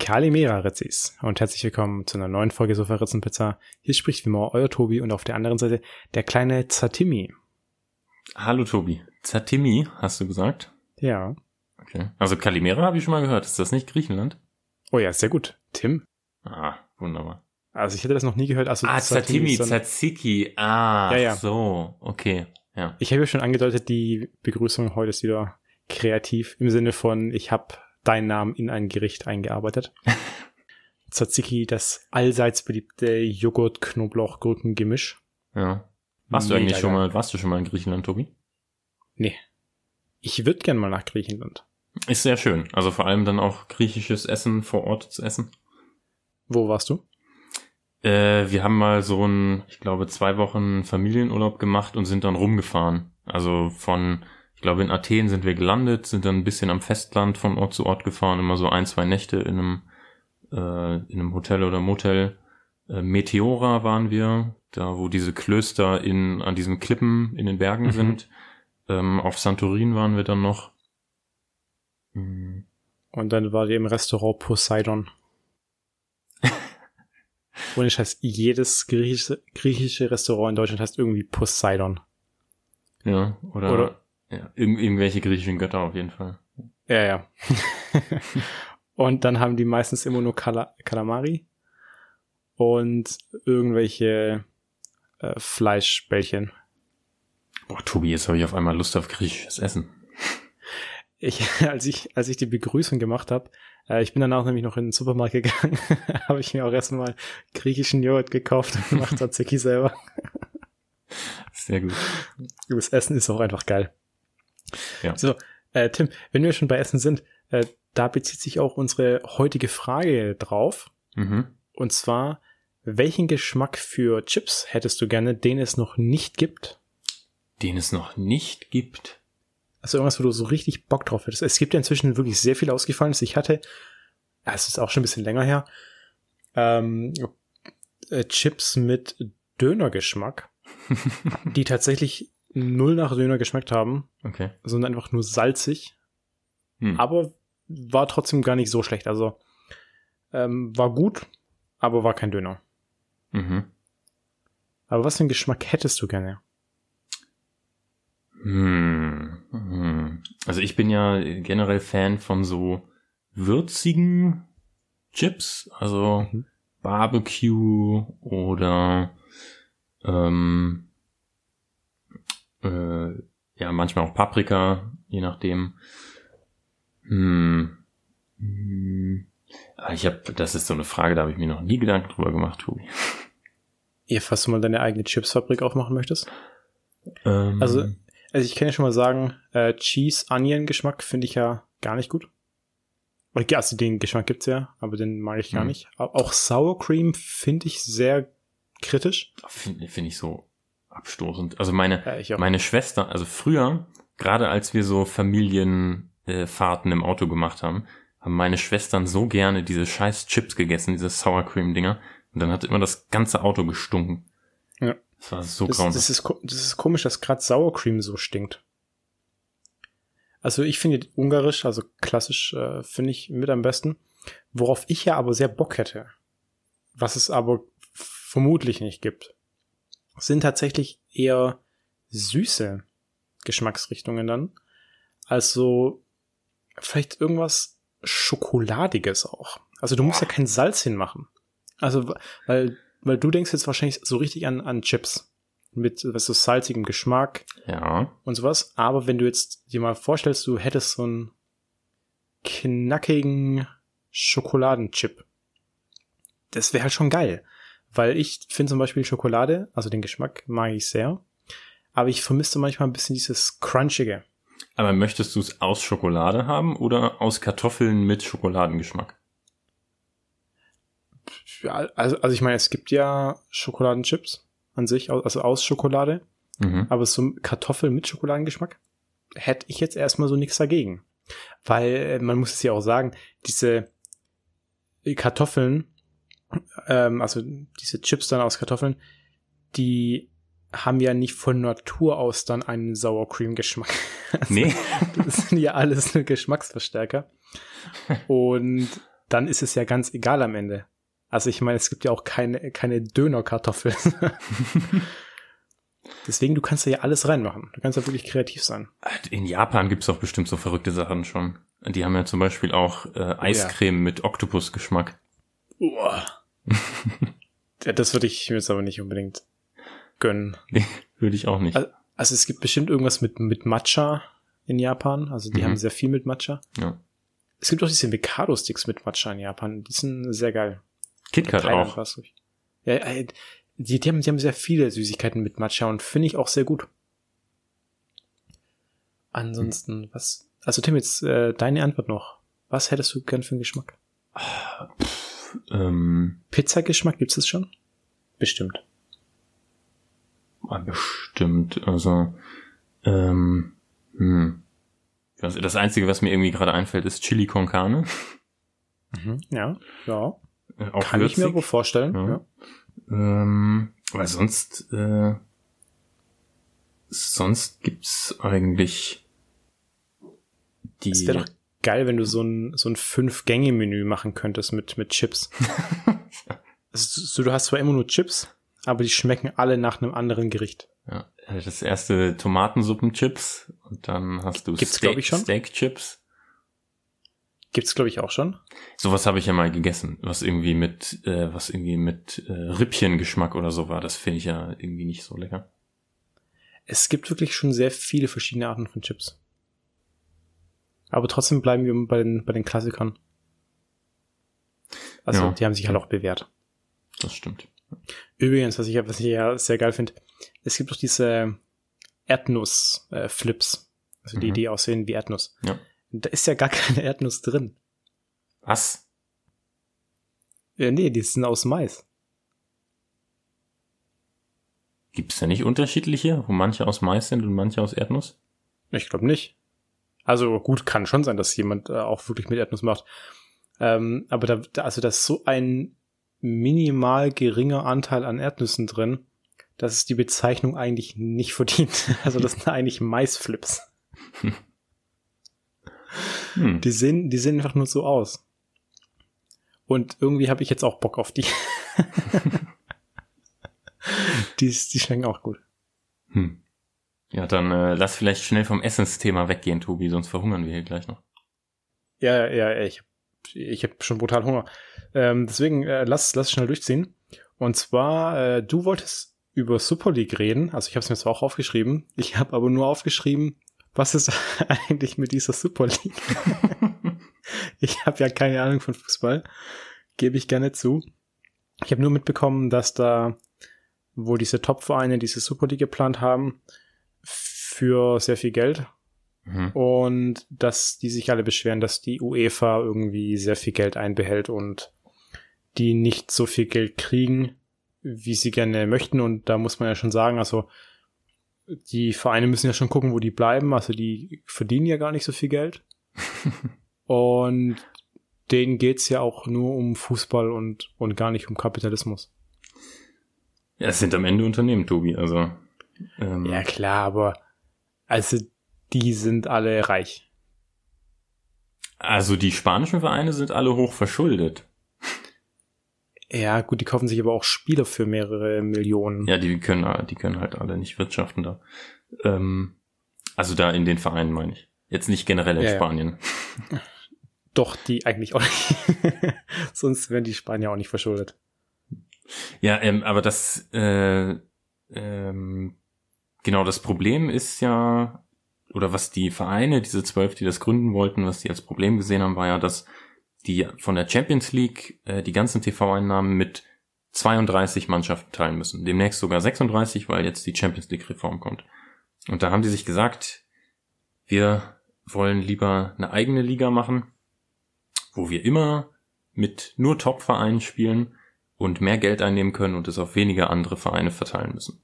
Kalimera Rezis und herzlich willkommen zu einer neuen Folge Sofa Ritzen Pizza. Hier spricht wie immer euer Tobi und auf der anderen Seite der kleine Zatimi. Hallo Tobi. Zatimi, hast du gesagt? Ja. Okay. Also Kalimera habe ich schon mal gehört. Ist das nicht Griechenland? Oh ja, sehr gut. Tim? Ah, wunderbar. Also ich hätte das noch nie gehört. Also ah, Zatimi, Tzatziki. Ah, Ja, ja. so. Okay, ja. Ich habe ja schon angedeutet, die Begrüßung heute ist wieder kreativ im Sinne von, ich habe deinen Namen in ein Gericht eingearbeitet. Tzatziki, das allseits beliebte Joghurt-Knoblauch-Gurken-Gemisch. ja. Warst du eigentlich schon mal, warst du schon mal in Griechenland, Tobi? Nee. Ich würde gern mal nach Griechenland. Ist sehr schön. Also vor allem dann auch griechisches Essen vor Ort zu essen. Wo warst du? Äh, wir haben mal so ein, ich glaube, zwei Wochen Familienurlaub gemacht und sind dann rumgefahren. Also von, ich glaube, in Athen sind wir gelandet, sind dann ein bisschen am Festland von Ort zu Ort gefahren, immer so ein, zwei Nächte in einem, äh, in einem Hotel oder Motel. Äh, Meteora waren wir, da wo diese Klöster in, an diesen Klippen in den Bergen Mhm. sind. Ähm, auf Santorin waren wir dann noch. Mm. Und dann war die im Restaurant Poseidon. Und ich heißt, jedes griechische, griechische Restaurant in Deutschland heißt irgendwie Poseidon. Ja, oder, Oder- Ja, irg irgendwelche griechischen Götter auf jeden Fall. Ja, ja. und dann haben die meistens immer nur Kala Kalamari und irgendwelche äh, Fleischbällchen. Boah, Tobi, jetzt habe ich auf einmal Lust auf griechisches Essen. Ich, als ich, als ich die Begrüßung gemacht habe, äh, ich bin danach nämlich noch in den Supermarkt gegangen, habe ich mir auch erstmal griechischen Joghurt gekauft und gemacht Tzatziki selber. Sehr gut. Das Essen ist auch einfach geil. Ja. So, äh, Tim, wenn wir schon bei Essen sind, äh, da bezieht sich auch unsere heutige Frage drauf. Mhm. Und zwar, welchen Geschmack für Chips hättest du gerne, den es noch nicht gibt? Den es noch nicht gibt. Also irgendwas, wo du so richtig Bock drauf hättest. Es gibt ja inzwischen wirklich sehr viel ausgefallenes. Ich hatte, es ist auch schon ein bisschen länger her, ähm, äh, Chips mit Dönergeschmack, die tatsächlich null nach Döner geschmeckt haben, Okay. sondern einfach nur salzig. Hm. aber war trotzdem gar nicht so schlecht. Also ähm, war gut, aber war kein Döner. Mhm. Aber was für einen Geschmack hättest du gerne? Hm. Hm. Also ich bin ja generell Fan von so würzigen Chips, also Mhm. Barbecue oder ähm, äh, ja manchmal auch Paprika, je nachdem. Hm. Hm. Ich habe, das ist so eine Frage, da habe ich mir noch nie Gedanken drüber gemacht, Tobi. Ihr, falls du mal deine eigene Chipsfabrik aufmachen möchtest? Ähm, Also, also ich kann ja schon mal sagen, äh, Cheese-Onion-Geschmack finde ich ja gar nicht gut. Also den Geschmack gibt's ja, aber den mag ich gar Mhm. nicht. Au- Auch Sour Cream finde ich sehr kritisch. finde find ich so abstoßend. Also meine, Ja, meine Schwester, also früher, gerade als wir so Familienfahrten äh, im Auto gemacht haben, haben meine Schwestern so gerne diese scheiß Chips gegessen, diese Sour Cream Dinger. Und dann hat immer das ganze Auto gestunken. Ja. Das war so das, grauenhaft. das, ist, das ist komisch, dass gerade Sour Cream so stinkt. Also ich finde ungarisch, also klassisch, äh, finde ich mit am besten. Worauf ich ja aber sehr Bock hätte, was es aber vermutlich nicht gibt, sind tatsächlich eher süße Geschmacksrichtungen dann. Also vielleicht irgendwas Schokoladiges auch. Also du musst ja kein Salz hinmachen. Also, weil, weil du denkst jetzt wahrscheinlich so richtig an, an Chips mit was so salzigem Geschmack ja. und sowas. Aber wenn du jetzt dir mal vorstellst, du hättest so einen knackigen Schokoladenchip, das wäre halt schon geil. Weil ich finde zum Beispiel Schokolade, also den Geschmack mag ich sehr. Aber ich vermisste manchmal ein bisschen dieses Crunchige. Aber möchtest du es aus Schokolade haben oder aus Kartoffeln mit Schokoladengeschmack? Ja, also, also ich meine, es gibt ja Schokoladenchips an sich, also aus Schokolade. Mhm. Aber so Kartoffel mit Schokoladengeschmack hätte ich jetzt erstmal so nichts dagegen. Weil äh, man muss es ja auch sagen, diese Kartoffeln, ähm, also diese Chips dann aus Kartoffeln, die haben ja nicht von Natur aus dann einen Sour Cream Geschmack. Nee. Das sind ja alles nur Geschmacksverstärker. Und dann ist es ja ganz egal am Ende. Also ich meine, es gibt ja auch keine, keine Dönerkartoffeln. Deswegen, du kannst da ja alles reinmachen. Du kannst da wirklich kreativ sein. In Japan gibt's doch bestimmt so verrückte Sachen schon. Die haben ja zum Beispiel auch äh, Eiscreme ja. mit Oktopusgeschmack. Uah. ja, das würde ich mir jetzt aber nicht unbedingt gönnen. Nee, würde ich auch nicht. Also, also, es gibt bestimmt irgendwas mit, mit Matcha in Japan. Also die mhm. haben sehr viel mit Matcha. Ja. Es gibt auch diese Mikado-Sticks mit Matcha in Japan. Die sind sehr geil. KitKat auch. Ja, äh, die, die, haben, die haben sehr viele Süßigkeiten mit Matcha und finde ich auch sehr gut. Ansonsten, hm. was? Also Tim, jetzt äh, deine Antwort noch. Was hättest du gern für einen Geschmack? Pff, ähm, Pizzageschmack gibt's das schon? Bestimmt. Bestimmt. Also, ähm, hm. Das Einzige, was mir irgendwie gerade einfällt, ist Chili con Carne. Mhm, ja, ja. Äh, auch Kann würzig. ich mir aber vorstellen. Ja. ja. Ähm, weil sonst, äh, sonst gibt's eigentlich die. Es wäre doch geil, wenn du so ein, so ein Fünf-Gänge-Menü machen könntest mit, mit Chips. so, du hast zwar immer nur Chips, aber die schmecken alle nach einem anderen Gericht. Ja, das erste Tomatensuppenchips und dann hast du Gibt's, Steak, ich schon? Steakchips. Gibt's glaube ich auch schon. Sowas habe ich ja mal gegessen, was irgendwie mit äh, was irgendwie mit äh, Rippchengeschmack oder so war. Das finde ich ja irgendwie nicht so lecker. Es gibt wirklich schon sehr viele verschiedene Arten von Chips. Aber trotzdem bleiben wir bei den bei den Klassikern. Also ja. die haben sich halt auch bewährt. Das stimmt. Übrigens, was ich, was ich ja sehr geil finde, es gibt doch diese Erdnuss-Flips. Äh, also die, mhm. die aussehen wie Erdnuss. Ja. Da ist ja gar keine Erdnuss drin. Was? Ja, nee, die sind aus Mais. Gibt es da nicht unterschiedliche, wo manche aus Mais sind und manche aus Erdnuss? Ich glaube nicht. Also gut, kann schon sein, dass jemand äh, auch wirklich mit Erdnuss macht. Ähm, aber da, da, also da ist so ein minimal geringer Anteil an Erdnüssen drin, dass es die Bezeichnung eigentlich nicht verdient. Also das sind eigentlich Maisflips. Hm. Die sehen, die sehen einfach nur so aus. Und irgendwie habe ich jetzt auch Bock auf die. die, die schmecken auch gut. Hm. Ja, dann äh, lass vielleicht schnell vom Essensthema weggehen, Tobi, sonst verhungern wir hier gleich noch. Ja, ja, ich, ich habe schon brutal Hunger. Ähm, deswegen äh, lass, lass schnell durchziehen. Und zwar, äh, du wolltest über Super League reden. Also ich habe es mir zwar auch aufgeschrieben. Ich habe aber nur aufgeschrieben, was ist eigentlich mit dieser Super League? ich habe ja keine Ahnung von Fußball, gebe ich gerne zu. Ich habe nur mitbekommen, dass da, wo diese Top-Vereine diese Super League geplant haben, für sehr viel Geld. Mhm. Und dass die sich alle beschweren, dass die UEFA irgendwie sehr viel Geld einbehält und die nicht so viel Geld kriegen, wie sie gerne möchten. Und da muss man ja schon sagen, also die Vereine müssen ja schon gucken, wo die bleiben. Also die verdienen ja gar nicht so viel Geld. und denen geht's ja auch nur um Fußball und, und gar nicht um Kapitalismus. Ja, es sind am Ende Unternehmen, Tobi. Also ähm ja klar, aber also die sind alle reich. Also die spanischen Vereine sind alle hoch verschuldet. Ja, gut, die kaufen sich aber auch Spieler für mehrere Millionen. Ja, die können, die können halt alle nicht wirtschaften da. Ähm, also da in den Vereinen meine ich. Jetzt nicht generell in ja, Spanien. Ja. Doch, die eigentlich auch nicht. Sonst wären die Spanier auch nicht verschuldet. Ja, ähm, aber das, äh, ähm, genau, das Problem ist ja, oder was die Vereine, diese zwölf, die das gründen wollten, was die als Problem gesehen haben, war ja, dass die von der Champions League äh, die ganzen TV-Einnahmen mit 32 Mannschaften teilen müssen. Demnächst sogar 36, weil jetzt die Champions League-Reform kommt. Und da haben die sich gesagt, wir wollen lieber eine eigene Liga machen, wo wir immer mit nur Top-Vereinen spielen und mehr Geld einnehmen können und es auf weniger andere Vereine verteilen müssen.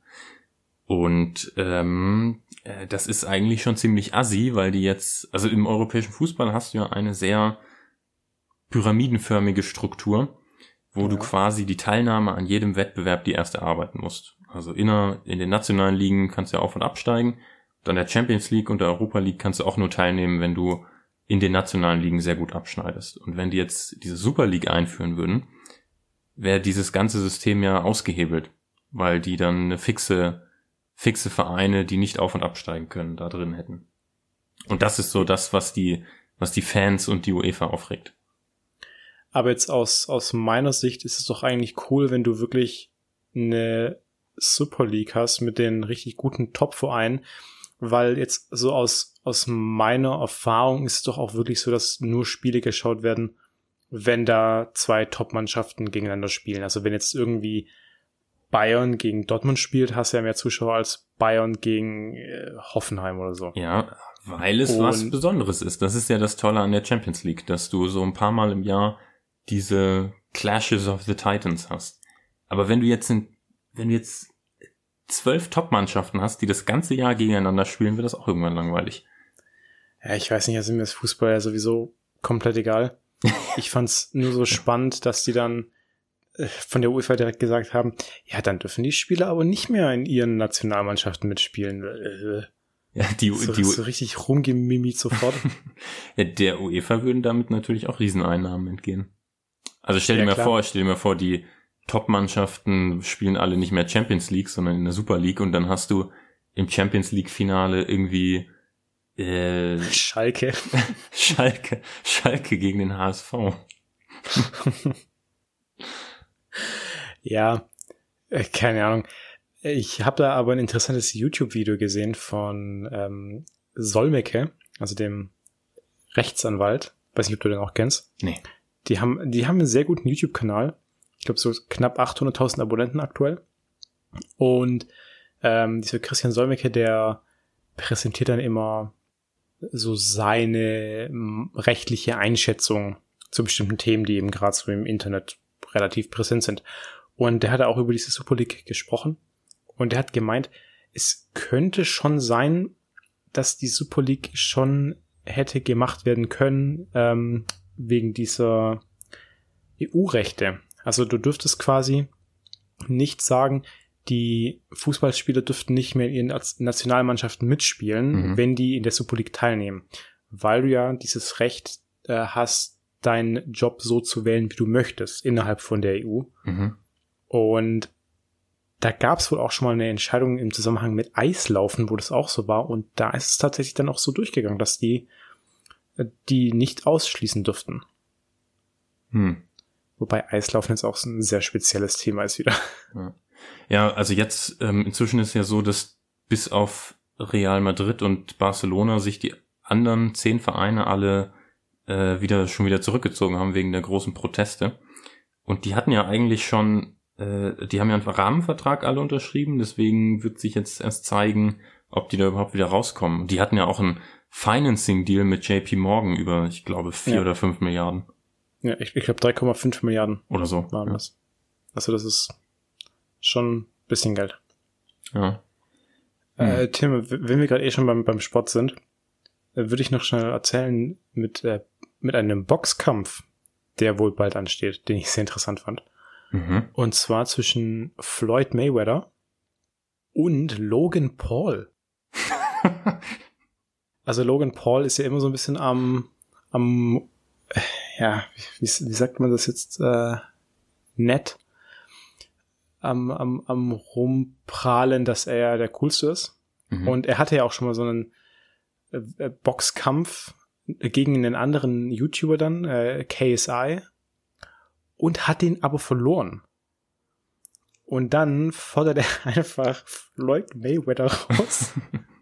Und ähm, äh, das ist eigentlich schon ziemlich assi, weil die jetzt, also im europäischen Fußball hast du ja eine sehr pyramidenförmige Struktur, wo ja. du quasi die Teilnahme an jedem Wettbewerb die erste arbeiten musst. Also inner, in den nationalen Ligen kannst du ja auf und absteigen. Dann der Champions League und der Europa League kannst du auch nur teilnehmen, wenn du in den nationalen Ligen sehr gut abschneidest. Und wenn die jetzt diese Super League einführen würden, wäre dieses ganze System ja ausgehebelt, weil die dann eine fixe, fixe Vereine, die nicht auf und absteigen können, da drin hätten. Und das ist so das, was die, was die Fans und die UEFA aufregt. Aber jetzt aus, aus meiner Sicht ist es doch eigentlich cool, wenn du wirklich eine Super League hast mit den richtig guten Top-Vereinen, weil jetzt so aus, aus meiner Erfahrung ist es doch auch wirklich so, dass nur Spiele geschaut werden, wenn da zwei Top-Mannschaften gegeneinander spielen. Also wenn jetzt irgendwie Bayern gegen Dortmund spielt, hast du ja mehr Zuschauer als Bayern gegen äh, Hoffenheim oder so. Ja, weil es Und was Besonderes ist. Das ist ja das Tolle an der Champions League, dass du so ein paar Mal im Jahr diese Clashes of the Titans hast. Aber wenn du jetzt in, wenn du jetzt zwölf Top-Mannschaften hast, die das ganze Jahr gegeneinander spielen, wird das auch irgendwann langweilig. Ja, ich weiß nicht, also mir ist Fußball ja sowieso komplett egal. Ich fand's nur so spannend, dass die dann von der UEFA direkt gesagt haben, ja, dann dürfen die Spieler aber nicht mehr in ihren Nationalmannschaften mitspielen. Äh, ja, die, so, die so richtig rumgemimit sofort. ja, der UEFA würden damit natürlich auch Rieseneinnahmen entgehen. Also stell dir ja, mal klar. vor, stell dir mal vor, die Top-Mannschaften spielen alle nicht mehr Champions League, sondern in der Super League und dann hast du im Champions League-Finale irgendwie äh, Schalke. Schalke. Schalke gegen den HSV. Ja, äh, keine Ahnung. Ich habe da aber ein interessantes YouTube-Video gesehen von ähm, Solmecke, also dem Rechtsanwalt. Weiß nicht, ob du den auch kennst. Nee. Die haben, die haben einen sehr guten YouTube-Kanal. Ich glaube, so knapp 800.000 Abonnenten aktuell. Und ähm, dieser Christian Solmecke, der präsentiert dann immer so seine rechtliche Einschätzung zu bestimmten Themen, die eben gerade so im Internet relativ präsent sind. Und der hat auch über diese Super League gesprochen. Und er hat gemeint, es könnte schon sein, dass die Super League schon hätte gemacht werden können, ähm, wegen dieser EU-Rechte. Also du dürftest quasi nicht sagen, die Fußballspieler dürften nicht mehr in ihren Nationalmannschaften mitspielen, mhm. wenn die in der Super League teilnehmen, weil du ja dieses Recht äh, hast, deinen Job so zu wählen, wie du möchtest, innerhalb von der EU. Mhm. Und da gab es wohl auch schon mal eine Entscheidung im Zusammenhang mit Eislaufen, wo das auch so war. Und da ist es tatsächlich dann auch so durchgegangen, dass die äh, die nicht ausschließen durften. Hm. Wobei Eislaufen jetzt auch so ein sehr spezielles Thema ist wieder. Ja. Ja, also jetzt ähm, inzwischen ist ja so, dass bis auf Real Madrid und Barcelona sich die anderen zehn Vereine alle äh, wieder schon wieder zurückgezogen haben wegen der großen Proteste. Und die hatten ja eigentlich schon, äh, die haben ja einen Rahmenvertrag alle unterschrieben, deswegen wird sich jetzt erst zeigen, ob die da überhaupt wieder rauskommen. Die hatten ja auch einen Financing-Deal mit JP Morgan über, ich glaube, vier ja. oder fünf Milliarden. Ja, ich, ich glaube 3,5 Milliarden. Oder so. Waren ja. das. Also das ist schon ein bisschen Geld. Ja. Äh, hm. Tim, wenn wir gerade eh schon beim, beim Sport sind, äh, würde ich noch schnell erzählen mit, äh, mit einem Boxkampf, der wohl bald ansteht, den ich sehr interessant fand. Mhm. Und zwar zwischen Floyd Mayweather und Logan Paul. also Logan Paul ist ja immer so ein bisschen am, am, ja, wie, wie sagt man das jetzt, äh, nett am, am, am rumprahlen, dass er der coolste ist. Mhm. Und er hatte ja auch schon mal so einen äh, äh Boxkampf gegen einen anderen YouTuber dann, äh, KSI, und hat den aber verloren. Und dann fordert er einfach Floyd Mayweather raus,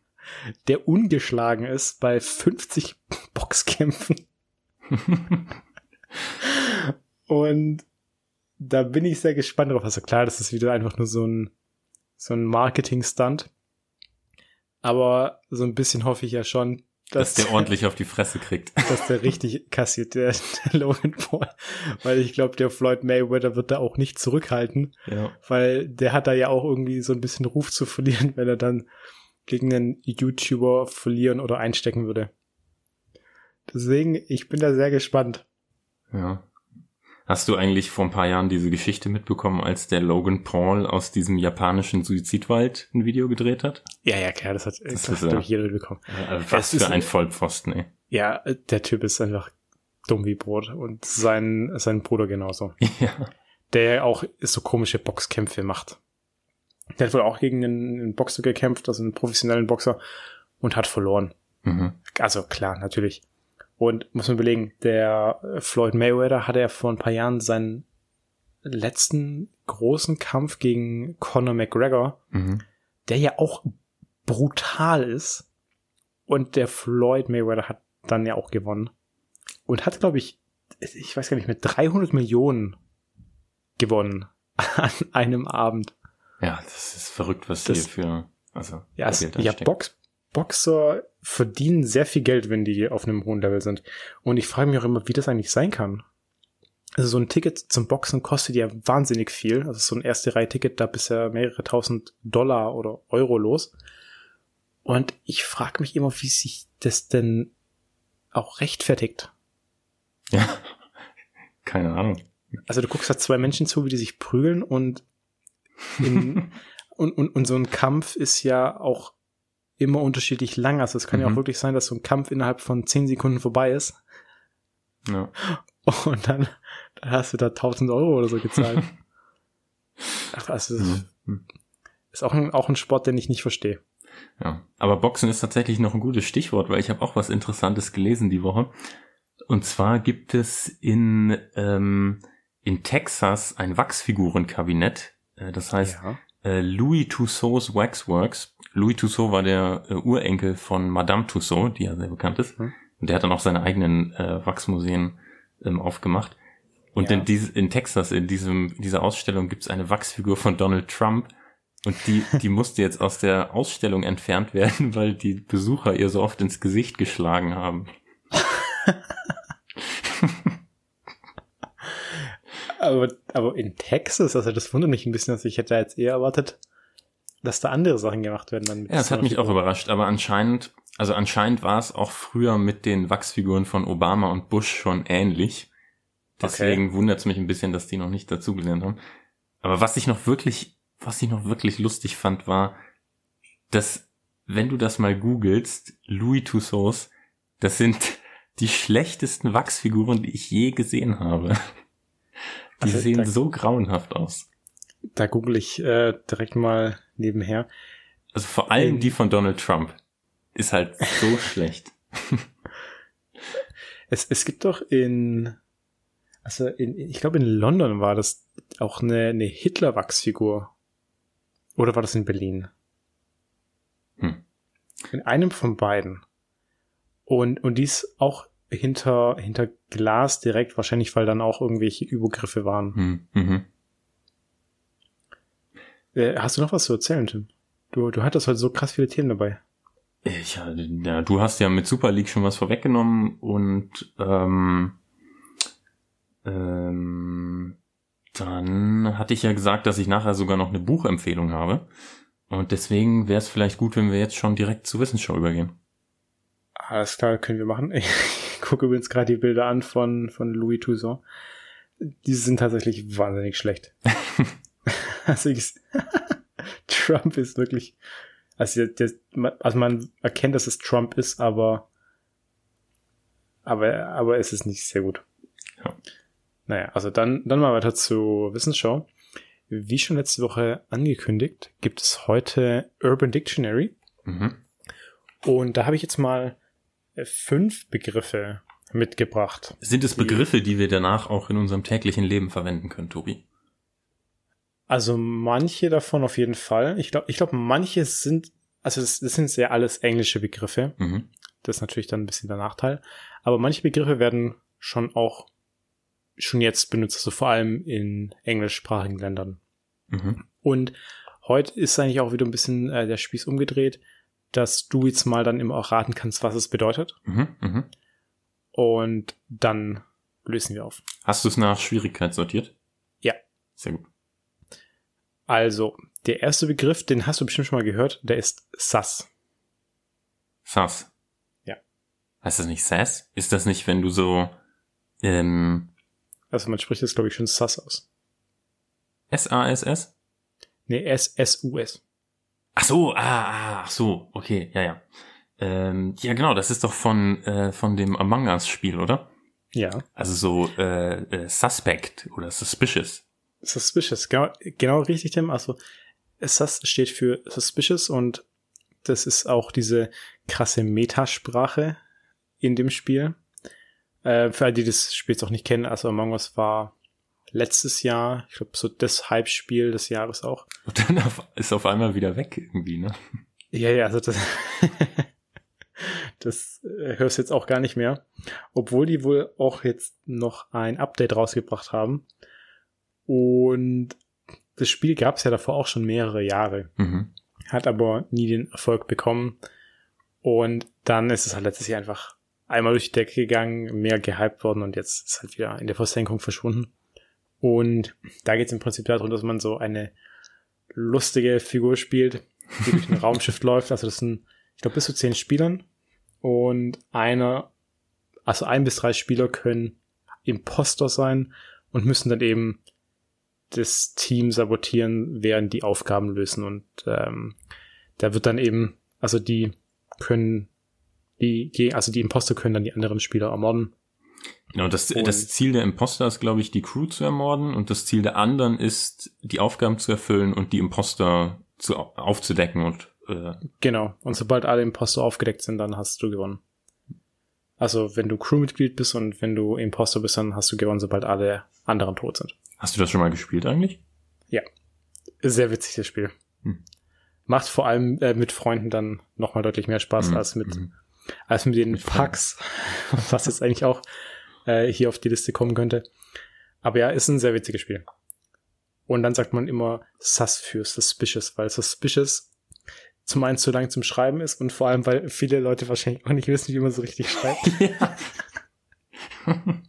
der ungeschlagen ist bei 50 Boxkämpfen. und da bin ich sehr gespannt drauf. Also klar, das ist wieder einfach nur so ein, so ein Marketing-Stunt. Aber so ein bisschen hoffe ich ja schon, dass, dass der ordentlich auf die Fresse kriegt. Dass der richtig kassiert, der, der Logan Paul. Weil ich glaube, der Floyd Mayweather wird da auch nicht zurückhalten. Ja. Weil der hat da ja auch irgendwie so ein bisschen Ruf zu verlieren, wenn er dann gegen einen YouTuber verlieren oder einstecken würde. Deswegen, ich bin da sehr gespannt. Ja. Hast du eigentlich vor ein paar Jahren diese Geschichte mitbekommen, als der Logan Paul aus diesem japanischen Suizidwald ein Video gedreht hat? Ja, ja, klar, das hat, das, das hat ja, jeder mitbekommen. Ja, was für ein Vollpfosten, ey. Ja, der Typ ist einfach dumm wie Brot und sein, sein Bruder genauso. Ja. Der auch so komische Boxkämpfe macht. Der hat wohl auch gegen einen, einen Boxer gekämpft, also einen professionellen Boxer und hat verloren. Mhm. Also klar, natürlich. Und muss man überlegen, der Floyd Mayweather hatte ja vor ein paar Jahren seinen letzten großen Kampf gegen Conor McGregor, Mhm. der ja auch brutal ist. Und der Floyd Mayweather hat dann ja auch gewonnen. Und hat, glaube ich, ich weiß gar nicht, mit 300 Millionen gewonnen an einem Abend. Ja, das ist verrückt, was Das- hier für, also, Ja, es, ja. Box, Boxer verdienen sehr viel Geld, wenn die auf einem hohen Level sind. Und ich frage mich auch immer, wie das eigentlich sein kann. Also so ein Ticket zum Boxen kostet ja wahnsinnig viel. Also so ein erste Reihe-Ticket, da bist ja mehrere tausend Dollar oder Euro los. Und ich frage mich immer, wie sich das denn auch rechtfertigt. Ja. Keine Ahnung. Also du guckst da zwei Menschen zu, wie die sich prügeln und in, und, und, und so ein Kampf ist ja auch immer unterschiedlich lang. Also es kann ja auch Mhm. wirklich sein, dass so ein Kampf innerhalb von zehn Sekunden vorbei ist Ja. und dann, dann hast du da 1000 Euro oder so gezahlt. Ach, also das Mhm. ist auch ein, auch ein Sport, den ich nicht verstehe. Ja, aber Boxen ist tatsächlich noch ein gutes Stichwort, weil ich habe auch was Interessantes gelesen die Woche. Und zwar gibt es in, ähm, in Texas ein Wachsfigurenkabinett. Äh, das heißt Ja. Äh, Louis Tussauds Waxworks. Louis Tussaud war der äh, Urenkel von Madame Tussaud, die ja sehr bekannt ist. Mhm. Und der hat dann auch seine eigenen äh, Wachsmuseen ähm, aufgemacht. Und Ja. in, dies, in Texas, in diesem, dieser Ausstellung, gibt es eine Wachsfigur von Donald Trump. Und die, die musste jetzt aus der Ausstellung entfernt werden, weil die Besucher ihr so oft ins Gesicht geschlagen haben. Aber, aber in Texas, also das wundert mich ein bisschen, dass ich hätte jetzt eher erwartet, dass da andere Sachen gemacht werden. Dann mit Ja, das hat mich auch überrascht, aber anscheinend, also anscheinend war es auch früher mit den Wachsfiguren von Obama und Bush schon ähnlich. Deswegen wundert es mich ein bisschen, dass die noch nicht dazugelernt haben. Aber was ich noch wirklich, was ich noch wirklich lustig fand, war, dass, wenn du das mal googelst, Louis Tussauds, das sind die schlechtesten Wachsfiguren, die ich je gesehen habe. Die Also, sehen da- so grauenhaft aus. Da google ich äh, direkt mal nebenher. Also vor allem Ähm. die von Donald Trump. Ist halt so schlecht. Es, es gibt doch in, also in, ich glaube in London war das auch eine, eine Hitler-Wachsfigur. Oder war das in Berlin? Hm. In einem von beiden. Und, und die ist auch hinter, hinter Glas direkt, wahrscheinlich weil dann auch irgendwelche Übergriffe waren. Hm, mhm. Äh, hast du noch was zu erzählen, Tim? Du, du hattest heute so krass viele Themen dabei. Ich, ja, ja, du hast ja mit Super League schon was vorweggenommen und ähm, ähm, dann hatte ich ja gesagt, dass ich nachher sogar noch eine Buchempfehlung habe. Und deswegen wäre es vielleicht gut, wenn wir jetzt schon direkt zur Wissensschau übergehen. Alles klar, können wir machen. Ich gucke übrigens gerade die Bilder an von, von Louis Toussaint. Die sind tatsächlich wahnsinnig schlecht. also, ich, Trump ist wirklich, also, der, der, also man erkennt, dass es Trump ist, aber, aber, aber es ist nicht sehr gut. Ja. Naja, also dann, dann mal weiter zur Wissensschau. Wie schon letzte Woche angekündigt, gibt es heute Urban Dictionary. Mhm. Und da habe ich jetzt mal fünf Begriffe mitgebracht. Sind es Begriffe, die wir danach auch in unserem täglichen Leben verwenden können, Tobi? Also manche davon auf jeden Fall. Ich glaube, ich glaube, manche sind, also das, das sind sehr alles englische Begriffe. Mhm. Das ist natürlich dann ein bisschen der Nachteil. Aber manche Begriffe werden schon auch schon jetzt benutzt, also vor allem in englischsprachigen Ländern. Mhm. Und heute ist eigentlich auch wieder ein bisschen äh, der Spieß umgedreht, dass du jetzt mal dann immer auch raten kannst, was es bedeutet. Mhm. Mhm. Und dann lösen wir auf. Hast du es nach Schwierigkeit sortiert? Ja. Sehr gut. Also, der erste Begriff, den hast du bestimmt schon mal gehört, der ist SAS. SAS. Ja. Heißt das nicht SAS? Ist das nicht, wenn du so ähm, Also man spricht das, glaube ich, schon SAS aus. S-A-S-S? Nee, S-S-U-S. Ach so, ah, ah, ach so, okay, ja, ja. Ähm, ja, genau, das ist doch von, äh, von dem Among Us-Spiel, oder? Ja. Also so äh, äh, Suspect oder Suspicious. Suspicious, genau, genau richtig, Tim. Also Sus steht für Suspicious und das ist auch diese krasse Metasprache in dem Spiel. Äh, für alle, die das Spiel jetzt auch nicht kennen, also Among Us war letztes Jahr, ich glaube, so das Hype-Spiel des Jahres auch. Und dann auf, ist auf einmal wieder weg irgendwie, ne? Ja, ja, also das, das äh, hörst du jetzt auch gar nicht mehr. Obwohl die wohl auch jetzt noch ein Update rausgebracht haben. Und das Spiel gab es ja davor auch schon mehrere Jahre. Mhm. Hat aber nie den Erfolg bekommen. Und dann ist es halt letztes Jahr einfach einmal durch die Decke gegangen, mehr gehypt worden und jetzt ist halt wieder in der Versenkung verschwunden. Und da geht es im Prinzip darum, dass man so eine lustige Figur spielt, die durch ein Raumschiff läuft. Also das sind, ich glaube, bis zu zehn Spielern. Und einer, also ein bis drei Spieler können Imposter sein und müssen dann eben das Team sabotieren, während die Aufgaben lösen. Und ähm, da wird dann eben, also die können die, also die Imposter können dann die anderen Spieler ermorden. Genau, das, das Ziel der Imposter ist, glaube ich, die Crew zu ermorden und das Ziel der anderen ist, die Aufgaben zu erfüllen und die Imposter zu, aufzudecken und äh Genau, und sobald alle Imposter aufgedeckt sind, dann hast du gewonnen. Also wenn du Crewmitglied bist und wenn du Imposter bist, dann hast du gewonnen, sobald alle anderen tot sind. Hast du das schon mal gespielt eigentlich? Ja. Sehr witzig, das Spiel. Hm. Macht vor allem äh, mit Freunden dann nochmal deutlich mehr Spaß hm. als mit, hm. als mit den mit Packs, was jetzt eigentlich auch äh, hier auf die Liste kommen könnte. Aber ja, ist ein sehr witziges Spiel. Und dann sagt man immer sus für suspicious, weil suspicious zum einen zu lang zum Schreiben ist und vor allem, weil viele Leute wahrscheinlich auch nicht wissen, wie man so richtig schreibt. Ja.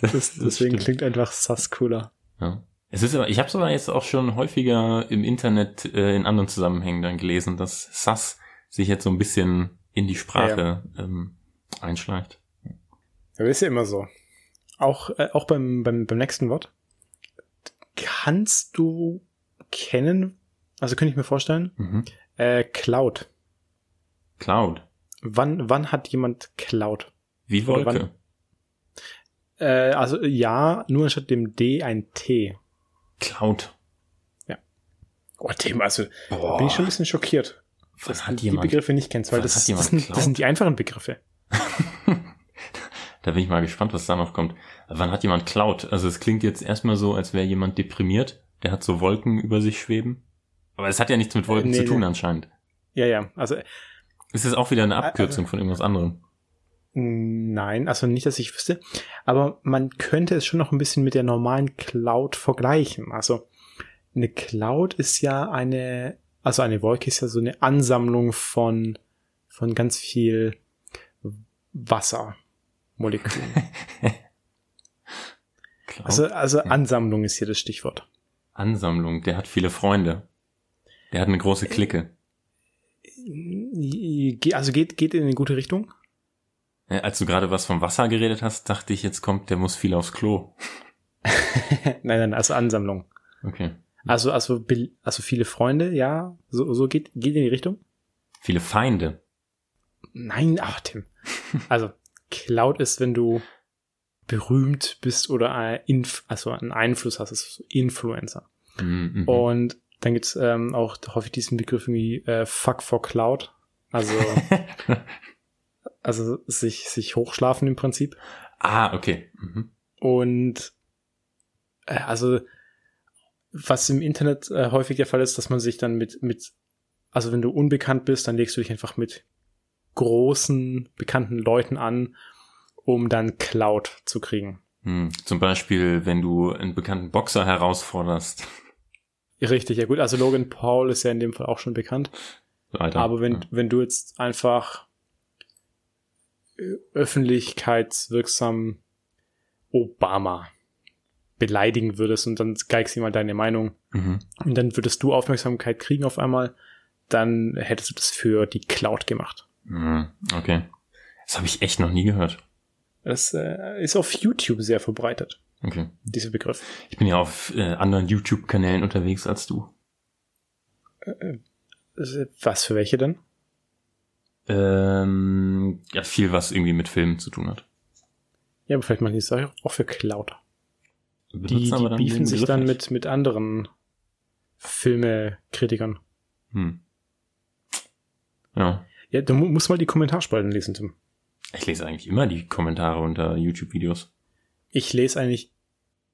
das, das, deswegen stimmt. klingt einfach sus cooler. Ja. Es ist aber, ich habe es aber jetzt auch schon häufiger im Internet äh, in anderen Zusammenhängen dann gelesen, dass sus sich jetzt so ein bisschen in die Sprache ja, ja. Ähm, einschleicht. Ja, ist ja immer so. Auch, äh, auch beim, beim, beim nächsten Wort. Kannst du kennen, also könnte ich mir vorstellen, mhm. äh, Cloud. Cloud. Wann, wann hat jemand Cloud? Wie Wolke. Äh, also ja, nur anstatt dem D ein T. Cloud. Ja. Oh, Tim, also Boah. bin ich schon ein bisschen schockiert. Was hat die Begriffe nicht kennst, weil das, das, sind, das sind die einfachen Begriffe. Da bin ich mal gespannt, was da noch kommt. Wann hat jemand Cloud? Also es klingt jetzt erstmal so, als wäre jemand deprimiert. Der hat so Wolken über sich schweben. Aber es hat ja nichts mit Wolken nee, zu tun nee. anscheinend. Ja, ja. Also ist es auch wieder eine Abkürzung also, von irgendwas anderem? Nein, also nicht, dass ich wüsste. Aber man könnte es schon noch ein bisschen mit der normalen Cloud vergleichen. Also eine Cloud ist ja eine, also eine Wolke ist ja so eine Ansammlung von, von ganz viel Wasser. Molekülen. also, also Ansammlung ist hier das Stichwort. Ansammlung, der hat viele Freunde. Der hat eine große äh, Clique. Also geht, geht in eine gute Richtung? Ja, als du gerade was vom Wasser geredet hast, dachte ich, jetzt kommt, der muss viel aufs Klo. nein, nein, also Ansammlung. Okay. Also, also, also viele Freunde, ja, so, so geht, geht in die Richtung. Viele Feinde. Nein, ach Tim. Also, Cloud ist, wenn du berühmt bist oder ein Inf also einen Einfluss hast, also Influencer. Mhm. Und dann gibt's ähm, auch häufig diesen Begriff irgendwie äh, Fuck for Cloud. Also, also sich, sich hochschlafen im Prinzip. Ah, okay. Mhm. Und äh, also was im Internet äh, häufig der Fall ist, dass man sich dann mit, mit, also wenn du unbekannt bist, dann legst du dich einfach mit großen, bekannten Leuten an, um dann Cloud zu kriegen. Hm, zum Beispiel, wenn du einen bekannten Boxer herausforderst. Richtig, ja gut. Also Logan Paul ist ja in dem Fall auch schon bekannt. Alter, Aber wenn, ja. wenn du jetzt einfach äh, öffentlichkeitswirksam Obama beleidigen würdest und dann geigst jemand deine Meinung mhm. und dann würdest du Aufmerksamkeit kriegen auf einmal, dann hättest du das für die Cloud gemacht. Hm, okay. Das habe ich echt noch nie gehört. Das äh, ist auf YouTube sehr verbreitet. Okay. Dieser Begriff. Ich bin ja auf äh, anderen YouTube-Kanälen unterwegs als du. Äh, äh was für welche denn? Ähm, ja, viel, was irgendwie mit Filmen zu tun hat. Ja, aber vielleicht machen die Sache auch für Cloud. Die, die beefen sich dann mit, mit anderen Filmekritikern. Hm. Ja. Ja, du mu- musst mal die Kommentarspalten lesen, Tim. Ich lese eigentlich immer die Kommentare unter YouTube-Videos. Ich lese eigentlich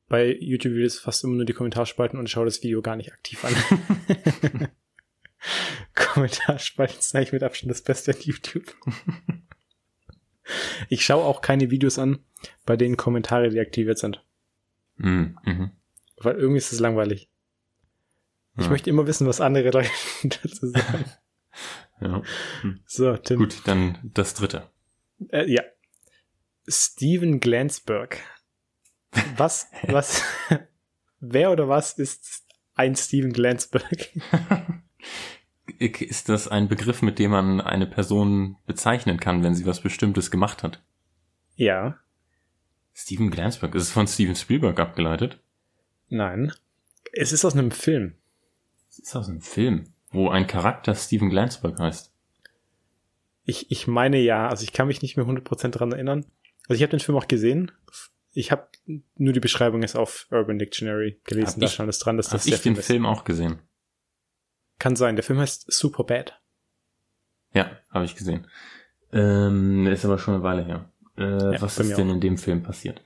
bei YouTube-Videos fast immer nur die Kommentarspalten und schaue das Video gar nicht aktiv an. Kommentarspalten sind eigentlich mit Abstand das Beste an YouTube. ich schaue auch keine Videos an, bei denen Kommentare deaktiviert sind. Hm, mhm. Weil irgendwie ist es langweilig. Ich Ja. möchte immer wissen, was andere Leute dazu sagen. Ja. So, Tim. Gut, dann das dritte. Äh, ja. Steven Glansberg. Was, was, wer oder was ist ein Steven Glansberg? Ist das ein Begriff, mit dem man eine Person bezeichnen kann, wenn sie was Bestimmtes gemacht hat? Ja, Steven Glansberg, ist es von Steven Spielberg abgeleitet? nein. Es ist aus einem Film. Das ist aus einem Film, wo ein Charakter Steven Glansberg heißt. Ich, ich meine ja, also ich kann mich nicht mehr 100% dran erinnern. Also ich habe den Film auch gesehen. Ich habe nur die Beschreibung ist auf Urban Dictionary gelesen. Hab da ich- stand es dran, dass das ich der den ist. Film auch gesehen? Kann sein. Der Film heißt Super Bad. Ja, habe ich gesehen. Ähm, ist aber schon eine Weile her. Äh, Ja, was ist denn auch. in dem Film passiert?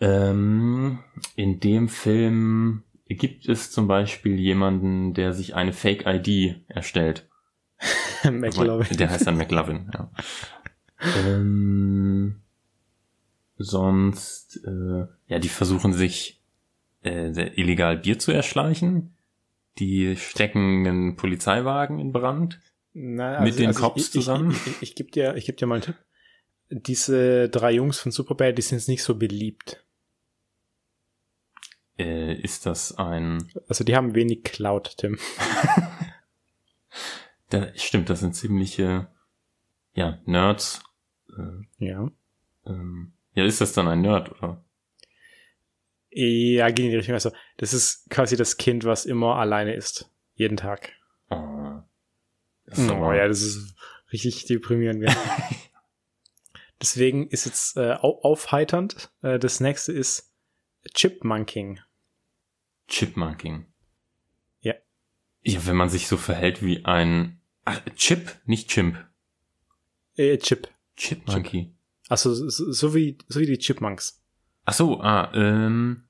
Ähm, in dem Film gibt es zum Beispiel jemanden, der sich eine Fake-ID erstellt. McLovin. Der heißt dann McLovin, ja. ähm, sonst, äh, ja, die versuchen sich äh, illegal Bier zu erschleichen. Die stecken einen Polizeiwagen in Brand. Na, Mit den ich- Cops ich, zusammen? Ich, ich, ich gebe dir, ich geb dir mal einen Tipp. Diese drei Jungs von Superbad, die sind jetzt nicht so beliebt. Äh, ist das ein Also die haben wenig Cloud, Tim. Da, stimmt, das sind ziemliche, ja, Nerds. Äh, Ja. ähm, ja, ist das dann ein Nerd, oder? Ja, geht in die Richtung. Also, das ist quasi das Kind, was immer alleine ist. Jeden Tag. Oh, das ist Oh aber- ja, das ist richtig deprimierend. Deswegen ist jetzt äh, au- aufheiternd. Äh, das nächste ist Chipmunking. Chipmunking. Ja. Ja, wenn man sich so verhält wie ein Ach, Chip, nicht Chimp. Äh, Chip. Chipmunky. Also so, so wie so wie die Chipmunks. Ach so, ah, ähm.